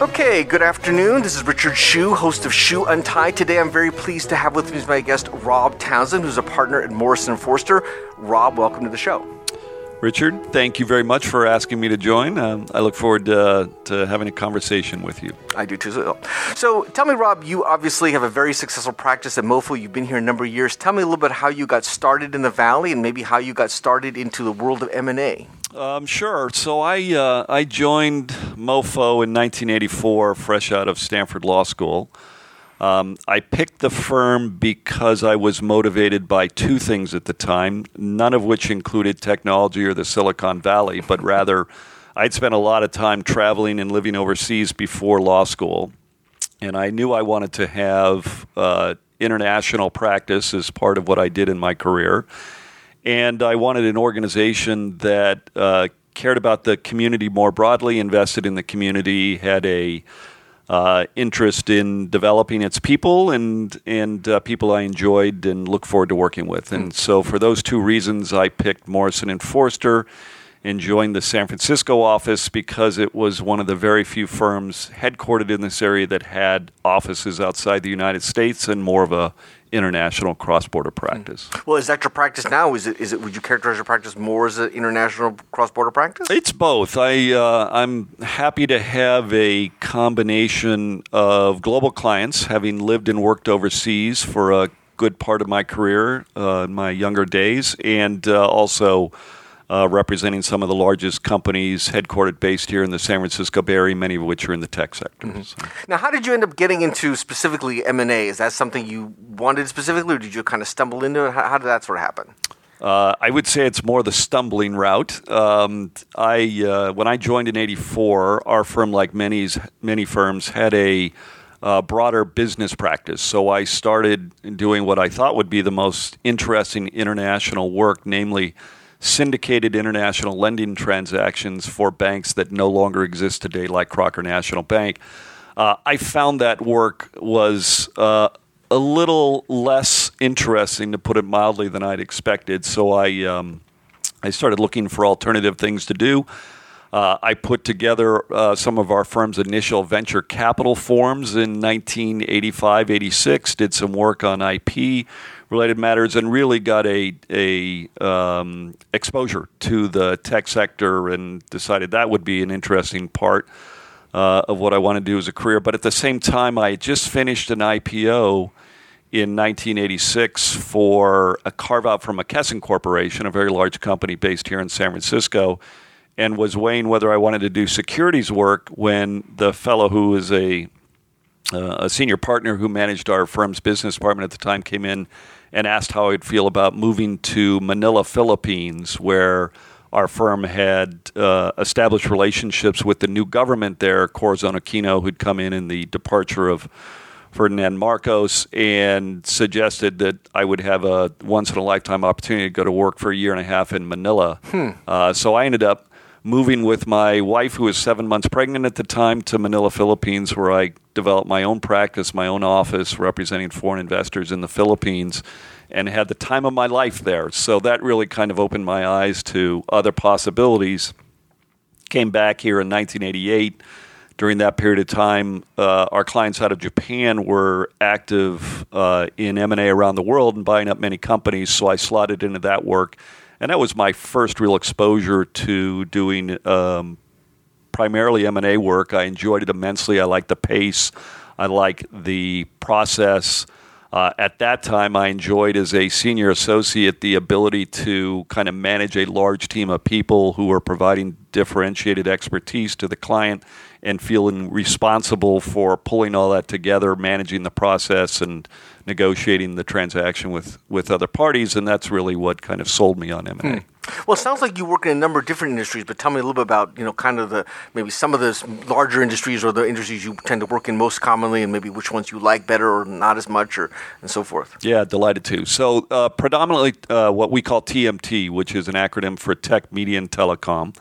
Okay, good afternoon. This is Richard Hsu, host of Hsu Untied. Today I'm very pleased to have with me my guest Rob Townsend, who's a partner at Morrison Foerster. Rob, welcome to the show. Richard, thank you very much for asking me to join. Um, I look forward to, to, having a conversation with you. I do too. So, tell me, Rob, you obviously have a very successful practice at MoFo. You've been here a number of years. Tell me a little bit how you got started in the Valley and maybe how you got started into the world of M&A. Um, sure. So I uh, I joined MoFo in 1984, fresh out of Stanford Law School. Um, I picked the firm because I was motivated by two things at the time, none of which included technology or the Silicon Valley, but rather I'd spent a lot of time traveling and living overseas before law school. And I knew I wanted to have uh, international practice as part of what I did in my career. And I wanted an organization that uh, cared about the community more broadly, invested in the community, had a uh, interest in developing its people and and uh, people I enjoyed and look forward to working with. And so for those two reasons, I picked Morrison and Foerster and joined the San Francisco office because it was one of the very few firms headquartered in this area that had offices outside the United States and more of a international cross-border practice. Well, is that your practice now? Is it? Is it? Would you characterize your practice more as an international cross-border practice? It's both. I uh, I'm happy to have a combination of global clients, having lived and worked overseas for a good part of my career uh, in my younger days, and uh, also uh, representing some of the largest companies headquartered based here in the San Francisco Bay Area, many of which are in the tech sector. Mm-hmm. So. Now, how did you end up getting into specifically M and A? Is that something you wanted specifically, or did you kind of stumble into it? How, how did that sort of happen? Uh, I would say it's more the stumbling route. Um, I uh, when I joined in '84, our firm, like many many firms, had a uh, broader business practice. So I started doing what I thought would be the most interesting international work, namely syndicated international lending transactions for banks that no longer exist today, like Crocker National Bank. Uh, I found that work was uh, a little less interesting, to put it mildly, than I'd expected. So I, um, I started looking for alternative things to do. Uh, I put together uh, some of our firm's initial venture capital forms in 1985 86, did some work on IP related matters and really got a, a um, exposure to the tech sector and decided that would be an interesting part uh, of what I want to do as a career. But at the same time, I just finished an IPO in 1986 for a carve out from McKesson Corporation, a very large company based here in San Francisco, and was weighing whether I wanted to do securities work when the fellow who is a uh, a senior partner who managed our firm's business department at the time came in and asked how I'd feel about moving to Manila, Philippines, where our firm had uh, established relationships with the new government there, Corazon Aquino, who'd come in in the departure of Ferdinand Marcos, and suggested that I would have a once in a lifetime opportunity to go to work for a year and a half in Manila. Hmm. Uh, so I ended up moving with my wife, who was seven months pregnant at the time, to Manila, Philippines, where I developed my own practice, my own office, representing foreign investors in the Philippines, and had the time of my life there. So that really kind of opened my eyes to other possibilities. Came back here in 1988. During that period of time, uh, our clients out of Japan were active uh, in M&A around the world and buying up many companies, so I slotted into that work and that was my first real exposure to doing um, primarily M&A work. I enjoyed it immensely. I liked the pace. I like the process. Uh, at that time, I enjoyed as a senior associate the ability to kind of manage a large team of people who are providing differentiated expertise to the client and feeling responsible for pulling all that together, managing the process, and negotiating the transaction with, with other parties, and that's really what kind of sold me on M&A. Hmm. Well, it sounds like you work in a number of different industries, but tell me a little bit about, you know, kind of the maybe some of the larger industries or the industries you tend to work in most commonly, and maybe which ones you like better or not as much, or and so forth. Yeah, delighted to. So, uh, predominantly uh, what we call TMT, which is an acronym for Tech, Media, and Telecom.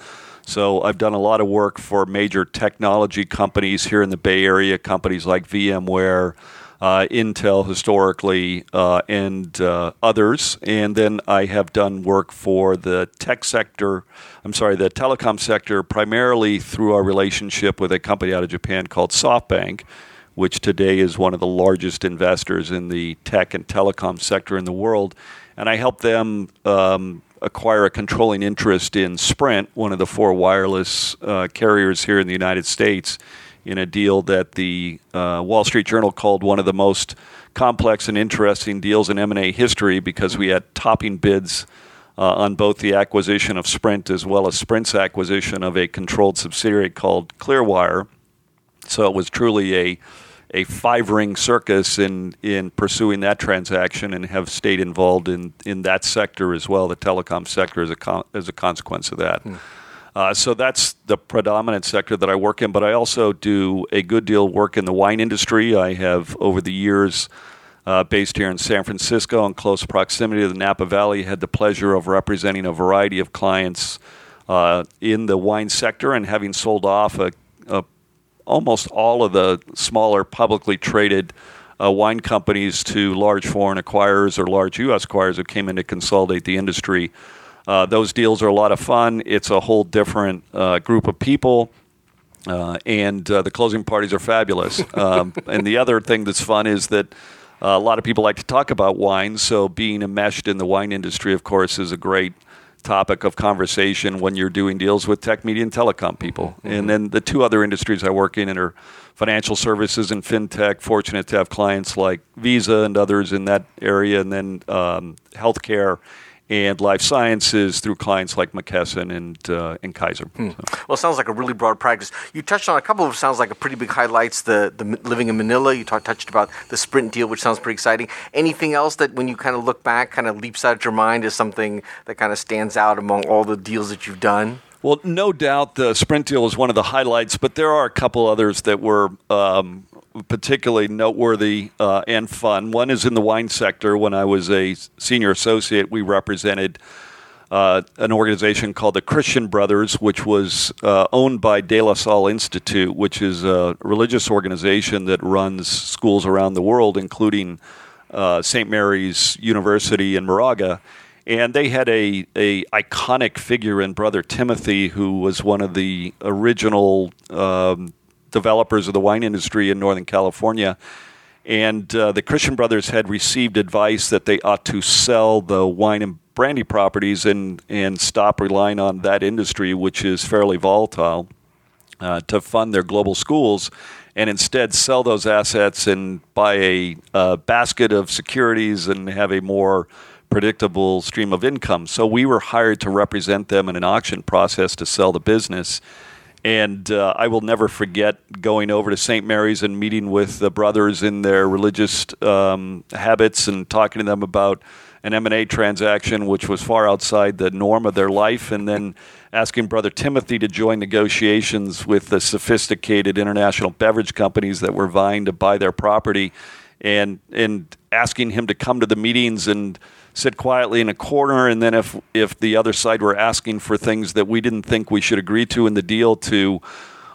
So I've done a lot of work for major technology companies here in the Bay Area, companies like VMware, Intel historically, uh, and uh, others. And then I have done work for the tech sector, I'm sorry, the telecom sector, primarily through our relationship with a company out of Japan called SoftBank, which today is one of the largest investors in the tech and telecom sector in the world. And I helped them um, acquire a controlling interest in Sprint, one of the four wireless uh, carriers here in the United States in a deal that the uh, Wall Street Journal called one of the most complex and interesting deals in M&A history because we had topping bids uh, on both the acquisition of Sprint as well as Sprint's acquisition of a controlled subsidiary called Clearwire. So it was truly a a five ring circus in in pursuing that transaction and have stayed involved in in that sector as well, the telecom sector as a con- as a consequence of that. Hmm. Uh, so that's the predominant sector that I work in, but I also do a good deal of work in the wine industry. I have, over the years, uh, based here in San Francisco in close proximity to the Napa Valley, had the pleasure of representing a variety of clients uh, in the wine sector and having sold off a, a, almost all of the smaller publicly traded uh, wine companies to large foreign acquirers or large U.S. acquirers who came in to consolidate the industry. Uh, those deals are a lot of fun. It's a whole different uh, group of people. Uh, and uh, the closing parties are fabulous. Um, and the other thing that's fun is that uh, a lot of people like to talk about wine. So being enmeshed in the wine industry, of course, is a great topic of conversation when you're doing deals with tech, media, and telecom people. Mm-hmm. And then the two other industries I work in are financial services and fintech. Fortunate to have clients like Visa and others in that area, and then um, healthcare and life sciences through clients like McKesson and uh, and Kaiser. Hmm. So. Well, it sounds like a really broad practice. You touched on a couple of sounds like a pretty big highlights. The the living in Manila. You talk, touched about the Sprint deal, which sounds pretty exciting. Anything else that when you kind of look back, kind of leaps out of your mind as something that kind of stands out among all the deals that you've done? Well, no doubt the Sprint deal is one of the highlights, but there are a couple others that were um, particularly noteworthy uh, and fun. One is in the wine sector. When I was a senior associate, we represented uh, an organization called the Christian Brothers, which was uh, owned by De La Salle Institute, which is a religious organization that runs schools around the world, including uh, St. Mary's University in Moraga. And they had a, a iconic figure in Brother Timothy, who was one of the original um, developers of the wine industry in Northern California. And uh, the Christian brothers had received advice that they ought to sell the wine and brandy properties and, and stop relying on that industry, which is fairly volatile, uh, to fund their global schools, and instead sell those assets and buy a, a basket of securities and have a more predictable stream of income. So we were hired to represent them in an auction process to sell the business. And uh, I will never forget going over to St. Mary's and meeting with the brothers in their religious um, habits and talking to them about an M&A transaction which was far outside the norm of their life and then asking brother Timothy to join negotiations with the sophisticated international beverage companies that were vying to buy their property and and asking him to come to the meetings and sit quietly in a corner, and then if if the other side were asking for things that we didn't think we should agree to in the deal, to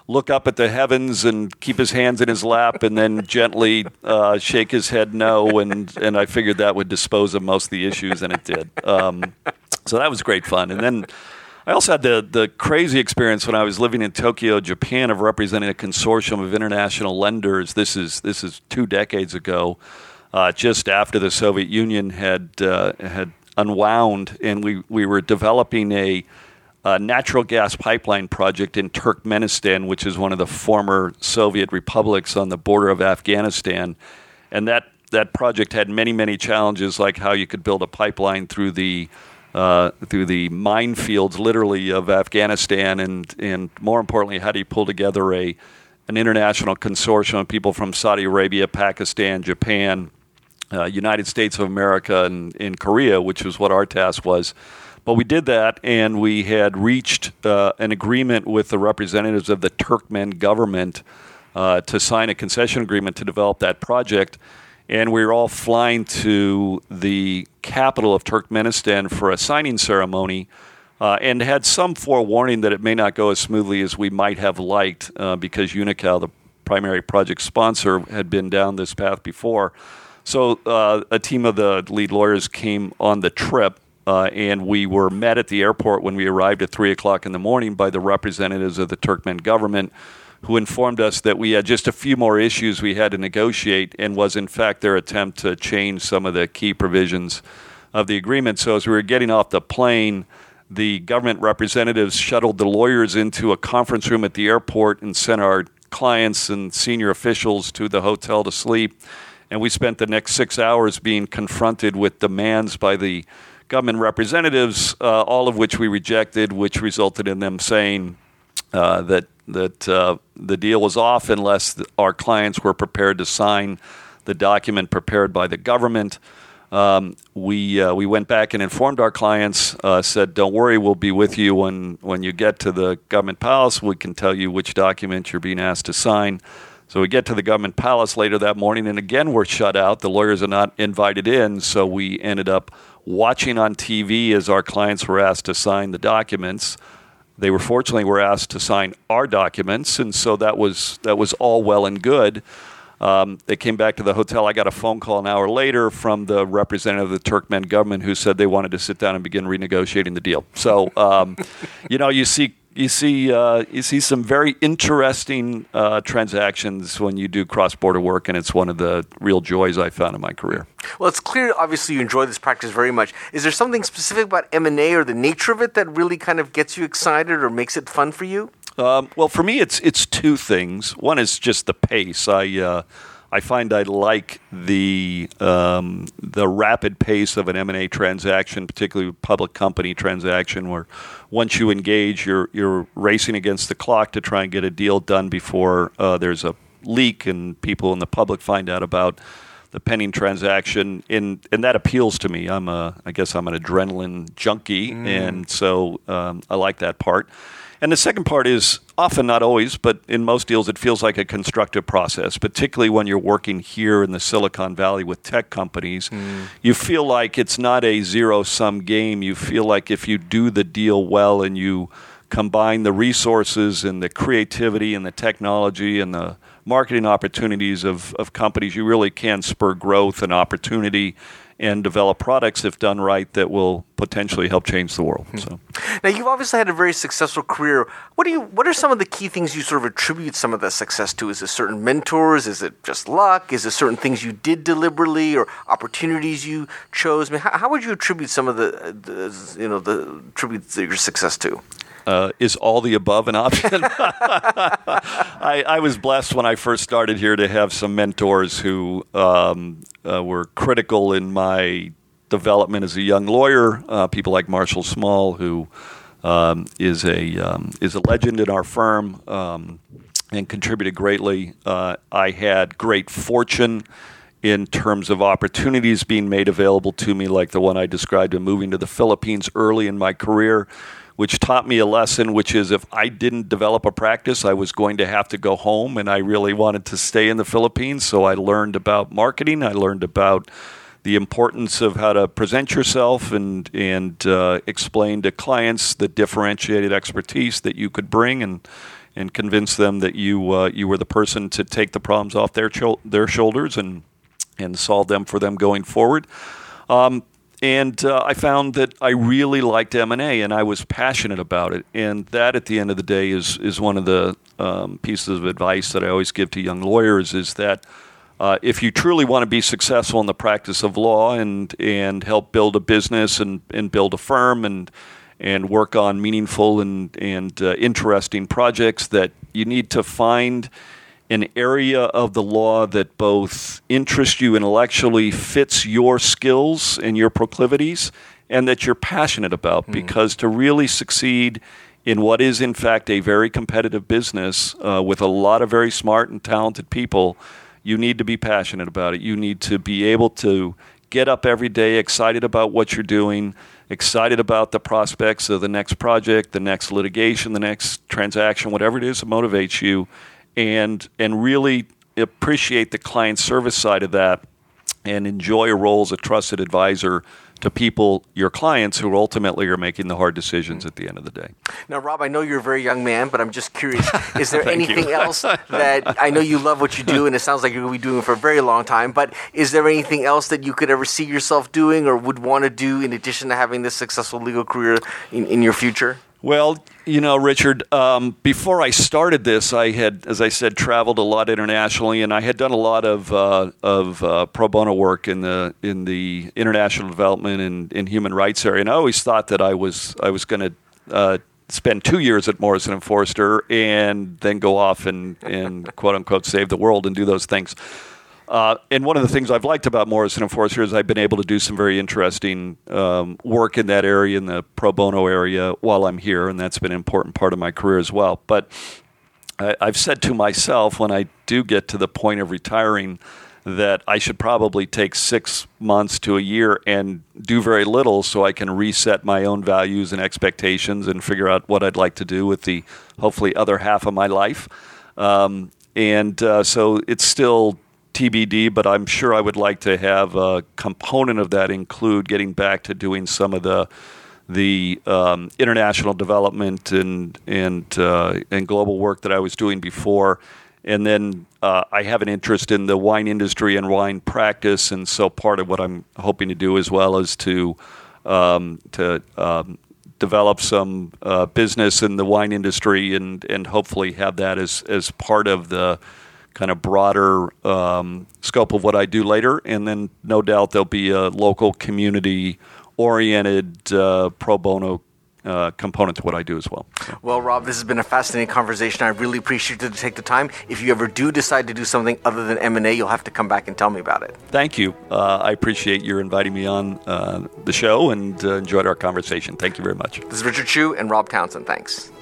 look up at the heavens and keep his hands in his lap, and then gently uh, shake his head no, and and I figured that would dispose of most of the issues, and it did. Um, so that was great fun, and then. I also had the, the crazy experience when I was living in Tokyo, Japan, of representing a consortium of international lenders. This is this is two decades ago, uh, just after the Soviet Union had uh, had unwound, and we, we were developing a, a, natural gas pipeline project in Turkmenistan, which is one of the former Soviet republics on the border of Afghanistan, and that that project had many many challenges, like how you could build a pipeline through the uh, through the minefields, literally, of Afghanistan, and and more importantly, how do you pull together a an international consortium of people from Saudi Arabia, Pakistan, Japan, uh, United States of America and in Korea, which was what our task was. But we did that, and we had reached uh, an agreement with the representatives of the Turkmen government uh, to sign a concession agreement to develop that project. And we were all flying to the capital of Turkmenistan for a signing ceremony. Uh, and had some forewarning that it may not go as smoothly as we might have liked uh, because Unocal, the primary project sponsor, had been down this path before. So uh, a team of the lead lawyers came on the trip, uh, and we were met at the airport when we arrived at three o'clock in the morning by the representatives of the Turkmen government, who informed us that we had just a few more issues we had to negotiate, and was in fact their attempt to change some of the key provisions of the agreement. So as we were getting off the plane. The government representatives shuttled the lawyers into a conference room at the airport and sent our clients and senior officials to the hotel to sleep and we spent the next six hours being confronted with demands by the government representatives, uh, all of which we rejected, which resulted in them saying uh, that that uh, the deal was off unless our clients were prepared to sign the document prepared by the government. Um, we uh, we went back and informed our clients. Uh, said, "Don't worry, we'll be with you when when you get to the government palace. We can tell you which document you're being asked to sign." So we get to the government palace later that morning, and again we're shut out. The lawyers are not invited in, so we ended up watching on TV as our clients were asked to sign the documents. They were fortunately were asked to sign our documents, and so that was that was all well and good. Um, they came back to the hotel. I got a phone call an hour later from the representative of the Turkmen government who said they wanted to sit down and begin renegotiating the deal. So, um, you know, you see you see uh, you see some very interesting uh, transactions when you do cross border work, and it's one of the real joys I found in my career. Well, it's clear, obviously, you enjoy this practice very much. Is there something specific about M and A or the nature of it that really kind of gets you excited or makes it fun for you? Um, well, for me, it's it's two things. One is just the pace. I uh, I find I like the um, the rapid pace of an M and A transaction, particularly a public company transaction, where once you engage, you're you're racing against the clock to try and get a deal done before uh, there's a leak and people in the public find out about the pending transaction. And and that appeals to me. I'm a I guess I'm an adrenaline junkie, mm. and so um, I like that part. And the second part is often, not always, but in most deals, it feels like a constructive process, particularly when you're working here in the Silicon Valley with tech companies. Mm. You feel like it's not a zero sum game. You feel like if you do the deal well and you combine the resources and the creativity and the technology and the marketing opportunities of, of companies, you really can spur growth and opportunity and develop products, if done right, that will potentially help change the world. So. Now, you've obviously had a very successful career. What do you? What are some of the key things you sort of attribute some of that success to? Is it certain mentors? Is it just luck? Is it certain things you did deliberately or opportunities you chose? I mean, how, how would you attribute some of the, the you know, the attribute your success to? Uh, is all the above an option? I, I, was blessed when I first started here to have some mentors who um, uh, were critical in my development as a young lawyer. Uh, people like Marshall Small, who um, is a um, is a legend in our firm um, and contributed greatly. Uh, I had great fortune in terms of opportunities being made available to me, like the one I described in moving to the Philippines early in my career which taught me a lesson, which is if I didn't develop a practice, I was going to have to go home, and I really wanted to stay in the Philippines. So I learned about marketing. I learned about the importance of how to present yourself and and uh, explain to clients the differentiated expertise that you could bring and and convince them that you uh, you were the person to take the problems off their cho- their shoulders and and solve them for them going forward. Um, and uh, I found that I really liked M and A, and I was passionate about it. And that, at the end of the day, is is one of the um, pieces of advice that I always give to young lawyers: is that uh, if you truly want to be successful in the practice of law and and help build a business and, and build a firm and and work on meaningful and and uh, interesting projects, that you need to find an area of the law that both interests you intellectually, fits your skills and your proclivities, and that you're passionate about. Mm. Because to really succeed in what is, in fact, a very competitive business uh, with a lot of very smart and talented people, you need to be passionate about it. You need to be able to get up every day excited about what you're doing, excited about the prospects of the next project, the next litigation, the next transaction, whatever it is that motivates you and and really appreciate the client service side of that and enjoy a role as a trusted advisor to people, your clients, who ultimately are making the hard decisions mm. at the end of the day. Now, Rob, I know you're a very young man, but I'm just curious: is there anything else that I know you love what you do, and it sounds like you're going to be doing it for a very long time? But is there anything else that you could ever see yourself doing, or would want to do in addition to having this successful legal career in, in your future? Well, you know, Richard, um, before I started this, I had, as I said, traveled a lot internationally, and I had done a lot of uh, of uh, pro bono work in the in the international development and in human rights area. And I always thought that I was I was going to uh, spend two years at Morrison and Foerster and then go off and and quote unquote save the world and do those things. Uh, and one of the things I've liked about Morrison and Foerster is I've been able to do some very interesting um, work in that area, in the pro bono area, while I'm here, and that's been an important part of my career as well. But I, I've said to myself when I do get to the point of retiring that I should probably take six months to a year and do very little so I can reset my own values and expectations and figure out what I'd like to do with the hopefully other half of my life. Um, and uh, so it's still TBD, but I'm sure I would like to have a component of that include getting back to doing some of the the um, international development and and uh, and global work that I was doing before. And then uh, I have an interest in the wine industry and wine practice, and so part of what I'm hoping to do as well is to um, to um, develop some uh, business in the wine industry and and hopefully have that as as part of the kind of broader um, scope of what I do later. And then no doubt there'll be a local community oriented uh, pro bono uh, component to what I do as well. Well, Rob, this has been a fascinating conversation. I really appreciate you to take the time. If you ever do decide to do something other than M and A, you'll have to come back and tell me about it. Thank you. Uh, I appreciate your inviting me on uh, the show and uh, enjoyed our conversation. Thank you very much. This is Richard Hsu and Rob Townsend. Thanks.